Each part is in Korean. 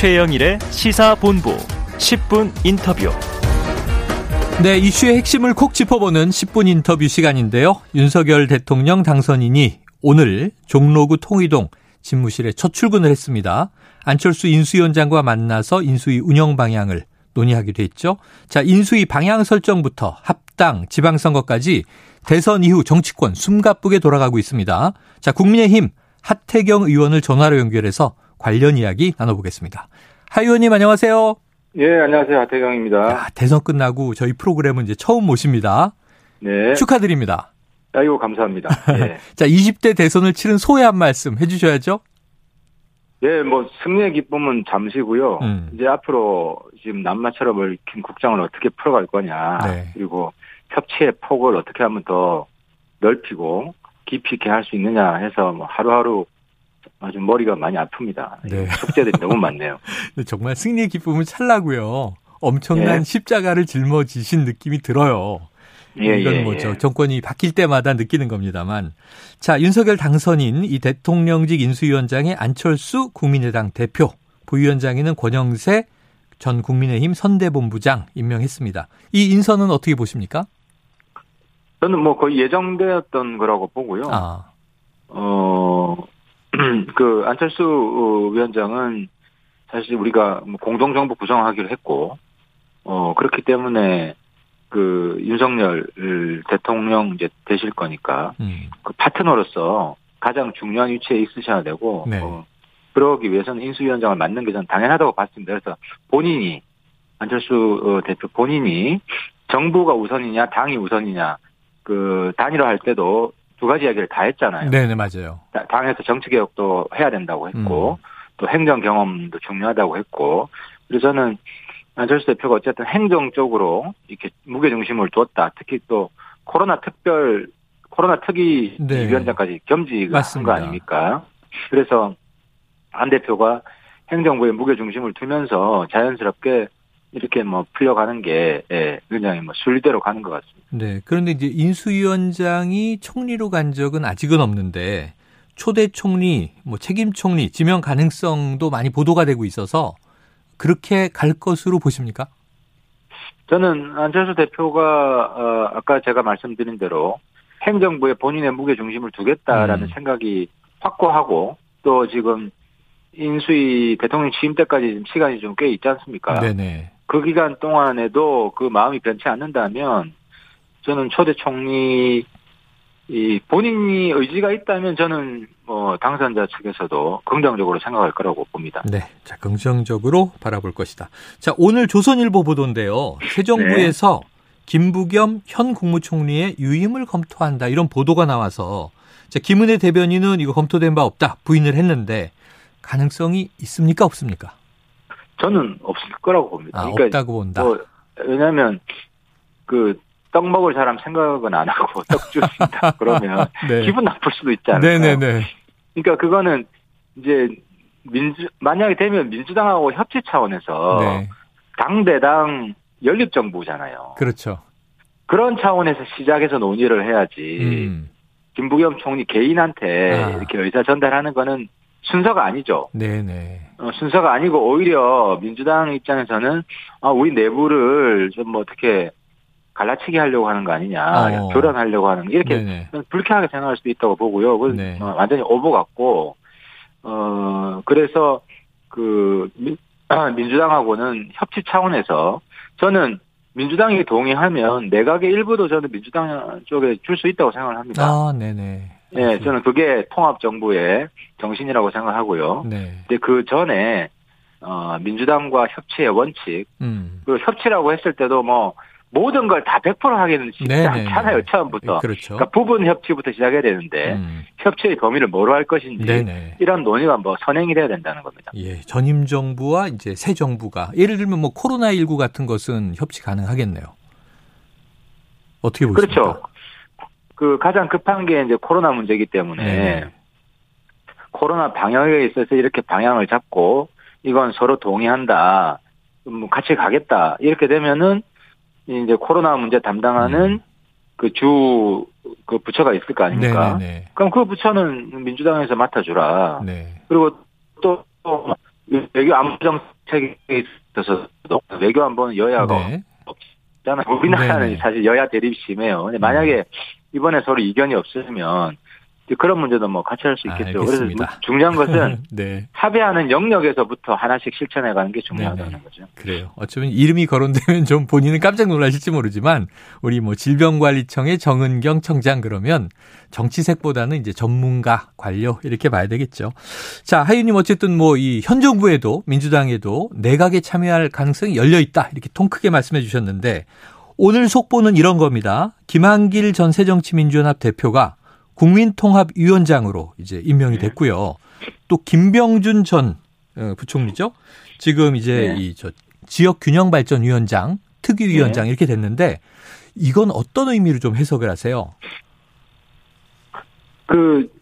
최영일의 시사본부 10분 인터뷰. 네, 이슈의 핵심을 콕 짚어보는 10분 인터뷰 시간인데요. 윤석열 대통령 당선인이 오늘 종로구 통의동 집무실에 첫 출근을 했습니다. 안철수 인수위원장과 만나서 인수위 운영 방향을 논의하기도 했죠. 자, 인수위 방향 설정부터 합당, 지방선거까지 대선 이후 정치권 숨가쁘게 돌아가고 있습니다. 자, 국민의힘 하태경 의원을 전화로 연결해서 관련 이야기 나눠보겠습니다. 하 의원님 안녕하세요. 예, 안녕하세요. 하태경입니다. 야, 대선 끝나고 저희 프로그램은 이제 처음 모십니다. 네. 축하드립니다. 아이고, 감사합니다. 예. 자, 20대 대선을 치른 소회 한 말씀 해주셔야죠. 예, 뭐, 승리의 기쁨은 잠시고요. 음. 이제 앞으로 지금 남마처럼 얽힌 국장을 어떻게 풀어갈 거냐. 네. 그리고 협치의 폭을 어떻게 하면 더 넓히고 깊이 있게 할 수 있느냐 해서 뭐 하루하루 아주 머리가 많이 아픕니다. 네. 숙제들이 너무 많네요. 정말 승리의 기쁨은 찰나고요. 엄청난 예. 십자가를 짊어지신 느낌이 들어요. 예, 이건 예, 뭐죠. 예. 정권이 바뀔 때마다 느끼는 겁니다만. 자, 윤석열 당선인 이 대통령직 인수위원장의 안철수 국민의당 대표, 부위원장에는 권영세 전 국민의힘 선대본부장 임명했습니다. 이 인선은 어떻게 보십니까? 저는 뭐 거의 예정되었던 거라고 보고요. 아, 어, 그, 안철수 어, 위원장은 사실 우리가 뭐 공동정부 구성하기로 했고, 어, 그렇기 때문에 그 윤석열 대통령 이제 되실 거니까 음, 그 파트너로서 가장 중요한 위치에 있으셔야 되고, 네. 어, 그러기 위해서는 인수위원장을 맡는 게 저는 당연하다고 봤습니다. 그래서 본인이, 안철수 어, 대표 본인이 정부가 우선이냐, 당이 우선이냐, 그 단일화 할 때도 두 가지 이야기를 다 했잖아요. 네네, 맞아요. 다- 당에서 정치 개혁도 해야 된다고 했고 음. 또 행정 경험도 중요하다고 했고 그래서 저는 안철수 대표가 어쨌든 행정 쪽으로 이렇게 무게 중심을 뒀다. 특히 또 코로나 특별 코로나 특위 네. 위원장까지 겸직한 거 맞습니다. 아닙니까? 그래서 안 대표가 행정부에 무게 중심을 두면서 자연스럽게 이렇게 뭐 풀려가는 게 예, 굉장히 뭐 순리대로 가는 것 같습니다. 네. 그런데 이제 인수위원장이 총리로 간 적은 아직은 없는데 초대 총리, 뭐 책임 총리 지명 가능성도 많이 보도가 되고 있어서 그렇게 갈 것으로 보십니까? 저는 안철수 대표가 어, 아까 제가 말씀드린 대로 행정부에 본인의 무게 중심을 두겠다라는 음. 생각이 확고하고 또 지금 인수위 대통령 취임 때까지 지금 시간이 좀 꽤 있지 않습니까? 네네. 그 기간 동안에도 그 마음이 변치 않는다면 저는 초대 총리 이 본인이 의지가 있다면 저는 뭐 당선자 측에서도 긍정적으로 생각할 거라고 봅니다. 네. 자, 긍정적으로 바라볼 것이다. 자, 오늘 조선일보 보도인데요. 새 정부에서 김부겸 현 국무총리의 유임을 검토한다. 이런 보도가 나와서 자, 김은혜 대변인은 이거 검토된 바 없다. 부인을 했는데 가능성이 있습니까? 없습니까? 저는 없을 거라고 봅니다. 아, 그러니까 없다고 본다. 뭐, 왜냐면, 그, 떡 먹을 사람 생각은 안 하고 떡 주신다. 그러면 네. 기분 나쁠 수도 있지 않을까요? 네네네. 그러니까 그거는 이제 민주, 만약에 되면 민주당하고 협치 차원에서 네. 당 대당 연립 정부잖아요. 그렇죠. 그런 차원에서 시작해서 논의를 해야지. 음. 김부겸 총리 개인한테 아. 이렇게 의사 전달하는 거는 순서가 아니죠. 네네. 어, 순서가 아니고 오히려 민주당 입장에서는 아, 우리 내부를 좀 뭐 어떻게 갈라치기 하려고 하는 거 아니냐, 어. 교란하려고 하는 거 이렇게 네네. 저는 불쾌하게 생각할 수도 있다고 보고요. 그건 네. 어, 완전히 오보 같고 어 그래서 그 민, 아, 민주당하고는 협치 차원에서 저는 민주당이 동의하면 내각의 일부도 저는 민주당 쪽에 줄 수 있다고 생각을 합니다. 아, 네네. 예, 저는 그게 통합 정부의 정신이라고 생각하고요. 네. 근데 그 전에 어 민주당과 협치의 원칙 음. 그리고 협치라고 했을 때도 뭐 모든 걸 다 100% 하기는 쉽지 네네네. 않잖아요 처음부터. 그렇죠. 그러니까 부분 협치부터 시작해야 되는데 음. 협치의 범위를 뭐로 할 것인지 네네. 이런 논의가 뭐 선행이 돼야 된다는 겁니다. 예, 전임 정부와 이제 새 정부가 예를 들면 뭐 코로나19 같은 것은 협치 가능하겠네요. 어떻게 보십니까? 그렇죠. 그 가장 급한 게 이제 코로나 문제이기 때문에 네. 코로나 방역에 있어서 이렇게 방향을 잡고 이건 서로 동의한다. 뭐 같이 가겠다. 이렇게 되면은 이제 코로나 문제 담당하는 그 주그 부처가 있을 거 아닙니까? 음. 네네네. 그럼 그 부처는 민주당에서 맡아주라. 네. 그리고 또, 또 외교 안보 정책에 있어서도 외교 안보는 여야가 네. 없잖아요. 우리나라는 네네. 사실 여야 대립이 심해요. 근데 만약에 이번에 서로 이견이 없으면 그런 문제도 뭐 같이 할 수 있겠죠. 그래서 알겠습니다. 뭐 중요한 것은 네. 합의하는 영역에서부터 하나씩 실천해 가는 게 중요하다는 네네. 거죠. 그래요. 어쩌면 이름이 거론되면 좀 본인은 깜짝 놀라실지 모르지만 우리 뭐 질병관리청의 정은경 청장 그러면 정치색보다는 이제 전문가 관료 이렇게 봐야 되겠죠. 자, 하윤님 어쨌든 뭐 이 현 정부에도 민주당에도 내각에 참여할 가능성이 열려 있다 이렇게 통 크게 말씀해 주셨는데 오늘 속보는 이런 겁니다. 김한길 전 새정치민주연합 대표가 국민통합위원장으로 이제 임명이 네. 됐고요. 또 김병준 전 어, 부총리죠. 지금 이제 네. 이저 지역균형발전위원장, 특위위원장 이렇게 됐는데 이건 어떤 의미로 좀 해석을 하세요? 그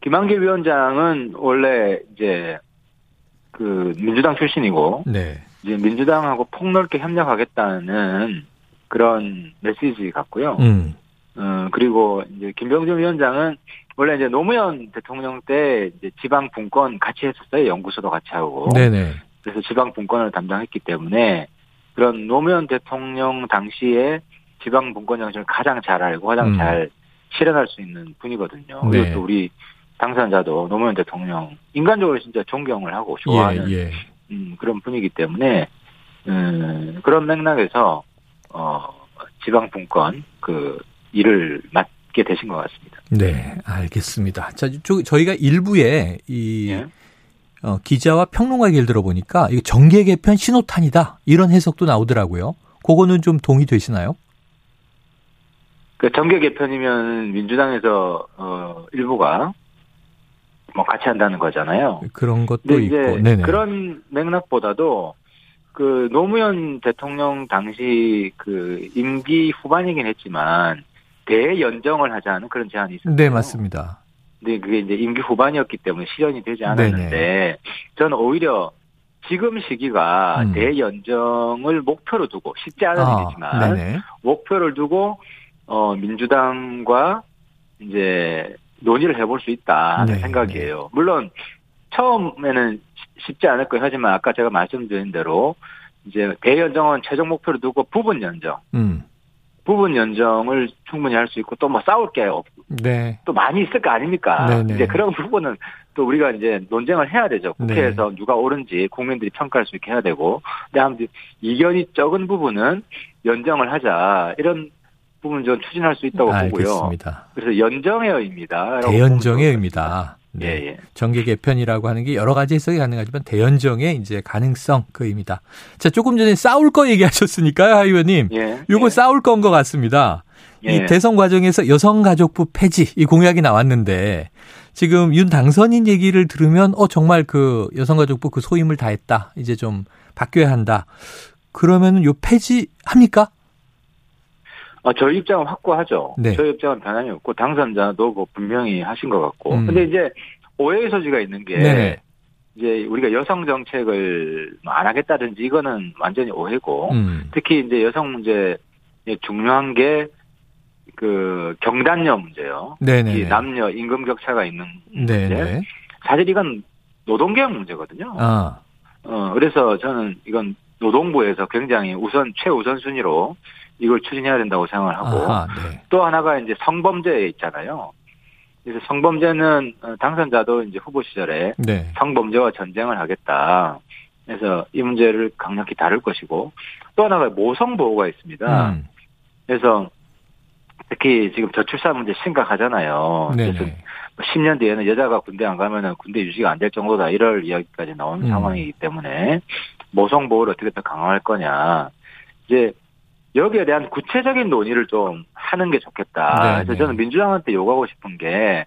김한길 위원장은 원래 이제 그 민주당 출신이고 네. 이제 민주당하고 폭넓게 협력하겠다는 그런 메시지 같고요. 음. 어, 그리고 이제 김병준 위원장은 원래 이제 노무현 대통령 때 이제 지방 분권 같이 했었어요. 연구소도 같이 하고. 네네. 그래서 지방 분권을 담당했기 때문에 그런 노무현 대통령 당시에 지방 분권 정책을 가장 잘 알고 가장 음. 잘 실현할 수 있는 분이거든요. 네. 그리고 또 우리 당선자도 노무현 대통령 인간적으로 진짜 존경을 하고 좋아하는 예, 예. 음, 그런 분이기 때문에 음, 그런 맥락에서 어, 지방 분권 그 일을 맡게 되신 것 같습니다. 네, 알겠습니다. 자, 저, 저희가 일부에 이 예. 어, 기자와 평론가 얘기를 들어보니까 이거 정계 개편 신호탄이다 이런 해석도 나오더라고요. 그거는 좀 동의되시나요? 그 정계 개편이면 민주당에서 어, 일부가 뭐 같이 한다는 거잖아요. 그런 것도 있고, 네네. 그런 맥락보다도 그 노무현 대통령 당시 그 임기 후반이긴 했지만 대연정을 하자는 그런 제안이 있었어요. 네, 맞습니다. 근데 그게 이제 임기 후반이었기 때문에 실현이 되지 않았는데 저는 오히려 지금 시기가 음. 대연정을 목표로 두고 쉽지 않은 아, 일이지만 네네. 목표를 두고 어 민주당과 이제 논의를 해볼 수 있다 하는 네, 생각이에요. 물론 처음에는 쉽- 쉽지 않을 거예요. 하지만 아까 제가 말씀드린 대로 이제 대연정은 최종 목표로 두고 부분 연정, 음, 부분 연정을 충분히 할 수 있고 또 뭐 싸울 게 없, 네. 또 많이 있을 거 아닙니까? 네네. 이제 그런 부분은 또 우리가 이제 논쟁을 해야 되죠. 네. 국회에서 누가 옳은지 국민들이 평가할 수 있게 해야 되고. 근데 아무튼 이견이 적은 부분은 연정을 하자. 이런 부분 좀 추진할 수 있다고 보고요. 알겠습니다. 그래서 연정의 의미다. 대연정의 의미다. 예, 네. 예. 정계 개편이라고 하는 게 여러 가지 해석이 가능하지만 대연정의 이제 가능성 그 의미다. 자, 조금 전에 싸울 거 얘기하셨으니까요, 하 의원님. 예. 요거 예. 싸울 건 것 같습니다. 예. 이 대선 과정에서 여성가족부 폐지 이 공약이 나왔는데 지금 윤 당선인 얘기를 들으면 어 정말 그 여성가족부 그 소임을 다했다. 이제 좀 바뀌어야 한다. 그러면은 요 폐지 합니까? 어, 저희 입장은 확고하죠. 네. 저희 입장은 변함이 없고 당선자도 뭐 분명히 하신 것 같고. 음. 근데 이제 오해의 소지가 있는 게 네네. 이제 우리가 여성 정책을 뭐안 하겠다든지 이거는 완전히 오해고 음. 특히 이제 여성 문제 중요한 게 그 경단녀 문제요. 네네. 이 남녀 임금 격차가 있는 문제. 네네. 사실 이건 노동개혁 문제거든요. 아. 어 그래서 저는 이건 노동부에서 굉장히 우선 최우선 순위로 이걸 추진해야 된다고 생각을 하고 아하, 네. 또 하나가 이제 성범죄 있잖아요. 그래서 성범죄는 어, 당선자도 이제 후보 시절에 네. 성범죄와 전쟁을 하겠다. 그래서 이 문제를 강력히 다룰 것이고 또 하나가 모성 보호가 있습니다. 음. 그래서 특히 지금 저출산 문제 심각하잖아요. 그래서 네네. 10년 뒤에는 여자가 군대 안 가면은 군대 유지가 안 될 정도다 이럴 이야기까지 나오는 음. 상황이기 때문에 모성 보호를 어떻게 더 강화할 거냐. 이제 여기에 대한 구체적인 논의를 좀 하는 게 좋겠다. 네, 그래서 네. 저는 민주당한테 요구하고 싶은 게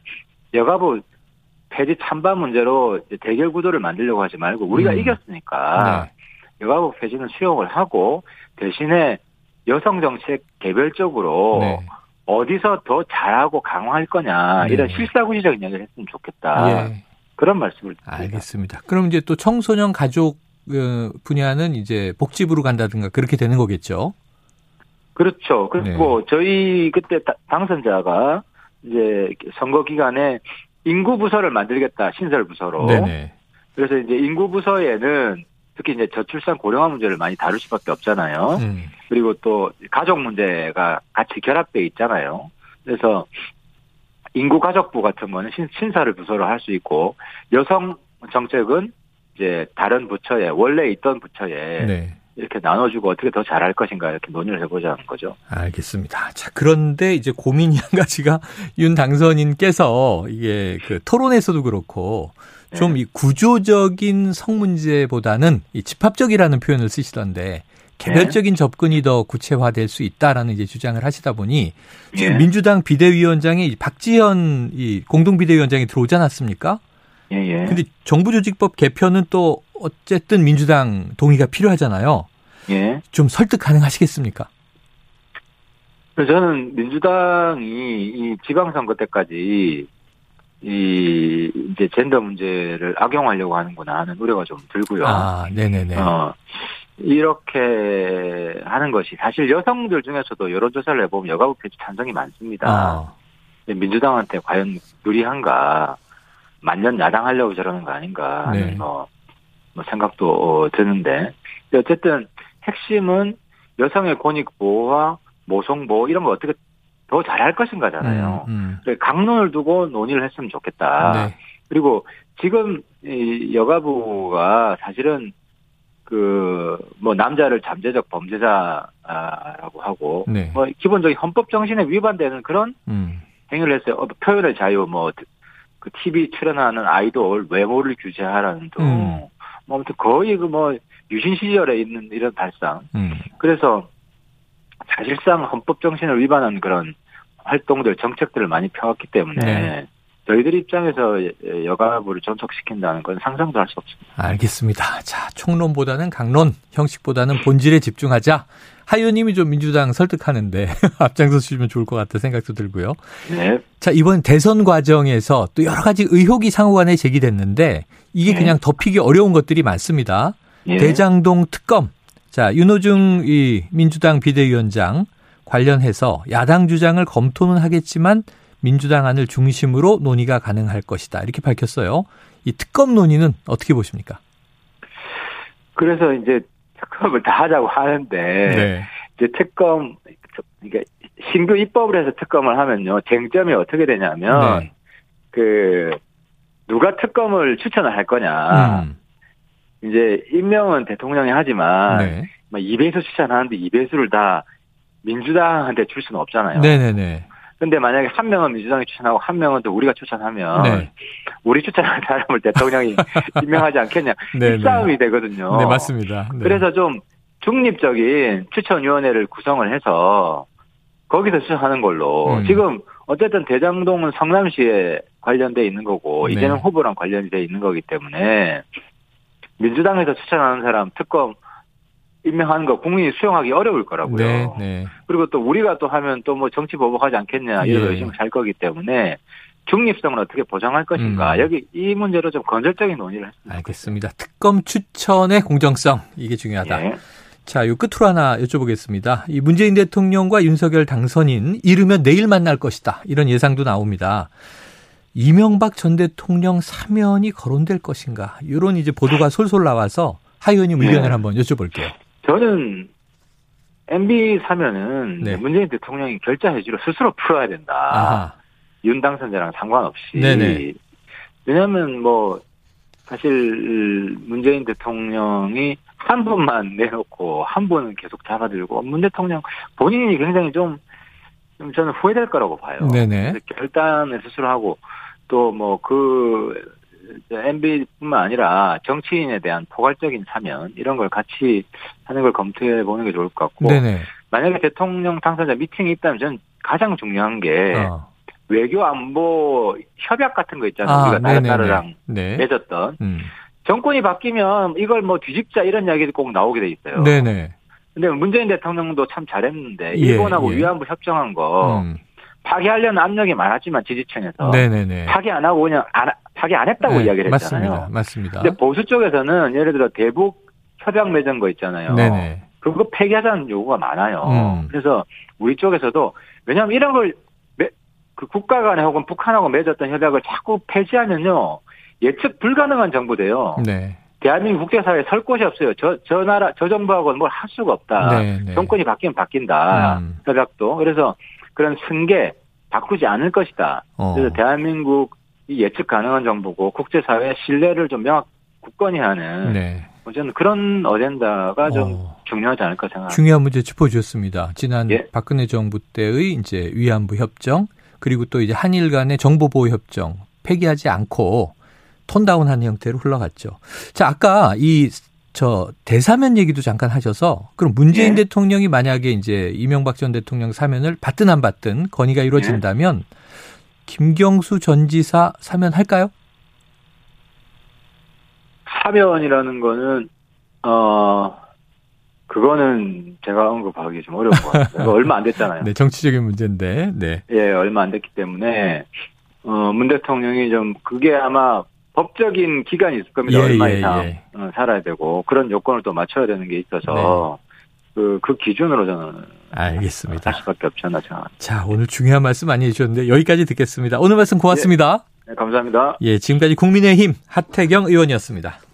여가부 폐지 찬반 문제로 대결 구도를 만들려고 하지 말고 우리가 음. 이겼으니까 네. 여가부 폐지는 수용을 하고 대신에 여성 정책 개별적으로 네. 어디서 더 잘하고 강화할 거냐 네. 이런 실사구시적인 이야기를 했으면 좋겠다 예. 그런 말씀을 드립니다. 알겠습니다. 그럼 이제 또 청소년 가족 어, 분야는 이제 복지부로 간다든가 그렇게 되는 거겠죠. 그렇죠. 그리고 네. 저희 그때 다- 당선자가 이제 선거 기간에 인구 부서를 만들겠다 신설 부서로 네네. 그래서 이제 인구 부서에는 특히 이제 저출산 고령화 문제를 많이 다룰 수밖에 없잖아요. 음. 그리고 또 가족 문제가 같이 결합돼 있잖아요. 그래서 인구 가족부 같은 거는 신, 신사를 부서로 할 수 있고 여성 정책은 이제 다른 부처에 원래 있던 부처에 네. 이렇게 나눠주고 어떻게 더 잘할 것인가 이렇게 논의를 해보자는 거죠. 알겠습니다. 자, 그런데 이제 고민이 한 가지가 윤 당선인께서 이게 그 토론에서도 그렇고 좀 네. 이 구조적인 성 문제보다는 이 집합적이라는 표현을 쓰시던데 개별적인 접근이 더 구체화될 수 있다라는 이제 주장을 하시다 보니 지금 예. 민주당 비대위원장에 이 박지현 이 공동 비대위원장이 들어오지 않았습니까? 예, 예. 근데 정부조직법 개편은 또 어쨌든 민주당 동의가 필요하잖아요. 예. 좀 설득 가능하시겠습니까? 저는 민주당이 이 지방선거 때까지 이 이제 젠더 문제를 악용하려고 하는구나 하는 우려가 좀 들고요. 아, 네네네. 어, 이렇게 하는 것이 사실 여성들 중에서도 여론조사를 해보면 여가부 표지 찬성이 많습니다. 아, 민주당한테 과연 유리한가 만년 야당하려고 저러는 거 아닌가 하는 네. 뭐, 뭐 생각도 어, 드는데 어쨌든 핵심은 여성의 권익 보호와 모성 보호 이런 거 어떻게 더 잘할 것인가잖아요. 음, 그래, 강론을 두고 논의를 했으면 음. 좋겠다. 네. 그리고 지금 이 여가부가 사실은 그 뭐 남자를 잠재적 범죄자라고 하고 네. 뭐 기본적인 헌법 정신에 위반되는 그런 음, 행위를 했어요. 어, 표현의 자유 뭐 그 TV 출연하는 아이돌 외모를 규제하라는 등 음. 뭐 아무튼 거의 그 뭐 유신 시절에 있는 이런 발상. 음. 그래서 사실상 헌법 정신을 위반한 그런 활동들 정책들을 많이 펴왔기 때문에 네. 저희들 입장에서 여가부를 전속시킨다는 건 상상도 할 수 없습니다. 알겠습니다. 자, 총론보다는 강론, 형식보다는 본질에 집중하자. 하 의원님이 좀 민주당 설득하는데 앞장서 주시면 좋을 것 같다 생각도 들고요. 네. 자, 이번 대선 과정에서 또 여러 가지 의혹이 상호간에 제기됐는데 이게 네. 그냥 덮이기 어려운 것들이 많습니다. 예. 대장동 특검. 자, 윤호중 이 민주당 비대위원장 관련해서 야당 주장을 검토는 하겠지만 민주당 안을 중심으로 논의가 가능할 것이다. 이렇게 밝혔어요. 이 특검 논의는 어떻게 보십니까? 그래서 이제 특검을 다 하자고 하는데 네. 이제 특검 그러니까 신규 입법을 해서 특검을 하면요 쟁점이 어떻게 되냐면 네. 그 누가 특검을 추천을 할 거냐 음. 이제 임명은 대통령이 하지만 네. 막 2배수 추천하는데 2배수를 다 민주당한테 줄 수는 없잖아요. 네네네. 근데 만약에 한 명은 민주당이 추천하고 한 명은 또 우리가 추천하면 네. 우리 추천한 사람을 대통령이 임명하지 않겠냐 네, 이 싸움이 되거든요. 네, 맞습니다. 네. 그래서 좀 중립적인 추천위원회를 구성을 해서 거기서 추천하는 걸로 음. 지금 어쨌든 대장동은 성남시에 관련돼 있는 거고 네. 이재명 후보랑 관련이 돼 있는 거기 때문에 민주당에서 추천하는 사람 특검 임명하는 거 국민이 수용하기 어려울 거라고요. 네, 네. 그리고 또 우리가 또 하면 또 뭐 정치 보복하지 않겠냐 이런 예. 의심을 살 거기 때문에 중립성을 어떻게 보장할 것인가 음. 여기 이 문제로 좀 건설적인 논의를 했습니다. 알겠습니다. 특검 추천의 공정성 이게 중요하다. 예. 자, 요 끝으로 하나 여쭤보겠습니다. 이 문재인 대통령과 윤석열 당선인 이르면 내일 만날 것이다. 이런 예상도 나옵니다. 이명박 전 대통령 사면이 거론될 것인가? 이런 이제 보도가 솔솔 나와서 하 의원님 의견을 네. 한번 여쭤볼게요. 저는 MB 사면은 네. 문재인 대통령이 결자 해지로 스스로 풀어야 된다. 아하. 윤 당선자랑 상관없이. 네네. 왜냐하면 뭐 사실 문재인 대통령이 한 분만 내놓고 한 분은 계속 잡아들고 문 대통령 본인이 굉장히 좀, 좀 저는 후회될 거라고 봐요. 네네. 결단을 스스로 하고 또 뭐 그 MB뿐만 아니라 정치인에 대한 포괄적인 사면 이런 걸 같이 하는 걸 검토해 보는 게 좋을 것 같고 네네. 만약에 대통령 당선자 미팅이 있다면 저는 가장 중요한 게 어. 외교 안보 협약 같은 거 있잖아요. 아, 우리가 다른. 나라랑 네. 맺었던 음. 정권이 바뀌면 이걸 뭐 뒤집자 이런 이야기도 꼭 나오게 돼 있어요. 네네. 근데 문재인 대통령도 참 잘했는데 예, 일본하고 예. 위안부 협정한 거 음. 파기하려는 압력이 많았지만 지지층에서 네네네. 파기 안 하고 그냥 안, 하- 파기 안 했다고 네, 이야기를 했잖아요. 맞습니다. 맞습니다. 근데 보수 쪽에서는 예를 들어 대북 협약 맺은 거 있잖아요. 네네. 그거 폐기하자는 요구가 많아요. 음. 그래서 우리 쪽에서도 왜냐하면 이런 걸 매- 그 국가 간에 혹은 북한하고 맺었던 협약을 자꾸 폐지하면요 예측 불가능한 정부 돼요. 네. 대한민국 국제사회에 설 곳이 없어요. 저, 저 나라, 저 정부하고는 뭘 할 수가 없다. 네, 네. 정권이 바뀌면 바뀐다. 음. 협약도. 그래서 그런 승계 바꾸지 않을 것이다. 어. 그래서 대한민국 이 예측 가능한 정부고 국제사회의 신뢰를 좀 명확 굳건히 하는 네. 뭐 저는 그런 어젠다가 좀 어. 중요하지 않을까 생각합니다. 중요한 문제 짚어주셨습니다. 지난 예. 박근혜 정부 때의 이제 위안부 협정 그리고 또 이제 한일 간의 정보보호 협정 폐기하지 않고 톤다운한 형태로 흘러갔죠. 자, 아까 이 저 대사면 얘기도 잠깐 하셔서 그럼 문재인 예. 대통령이 만약에 이제 이명박 전 대통령 사면을 받든 안 받든 건의가 이루어진다면 김경수 전 지사 사면 할까요? 사면이라는 거는 어 그거는 제가 언급하기 좀 어려운 것 같아요. 얼마 안 됐잖아요. 네, 정치적인 문제인데. 네. 예, 얼마 안 됐기 때문에 어, 문 대통령이 좀 그게 아마 법적인 기간이 있을 겁니다. 예, 얼마 예, 이상 예. 어, 살아야 되고 그런 요건을 또 맞춰야 되는 게 있어서 그, 그 기준으로 저는 알겠습니다. 할 수밖에 없지 않나 생각합니다. 자, 오늘 중요한 말씀 많이 해주셨는데 여기까지 듣겠습니다. 오늘 말씀 고맙습니다. 네, 감사합니다. 예, 지금까지 국민의힘 하태경 의원이었습니다.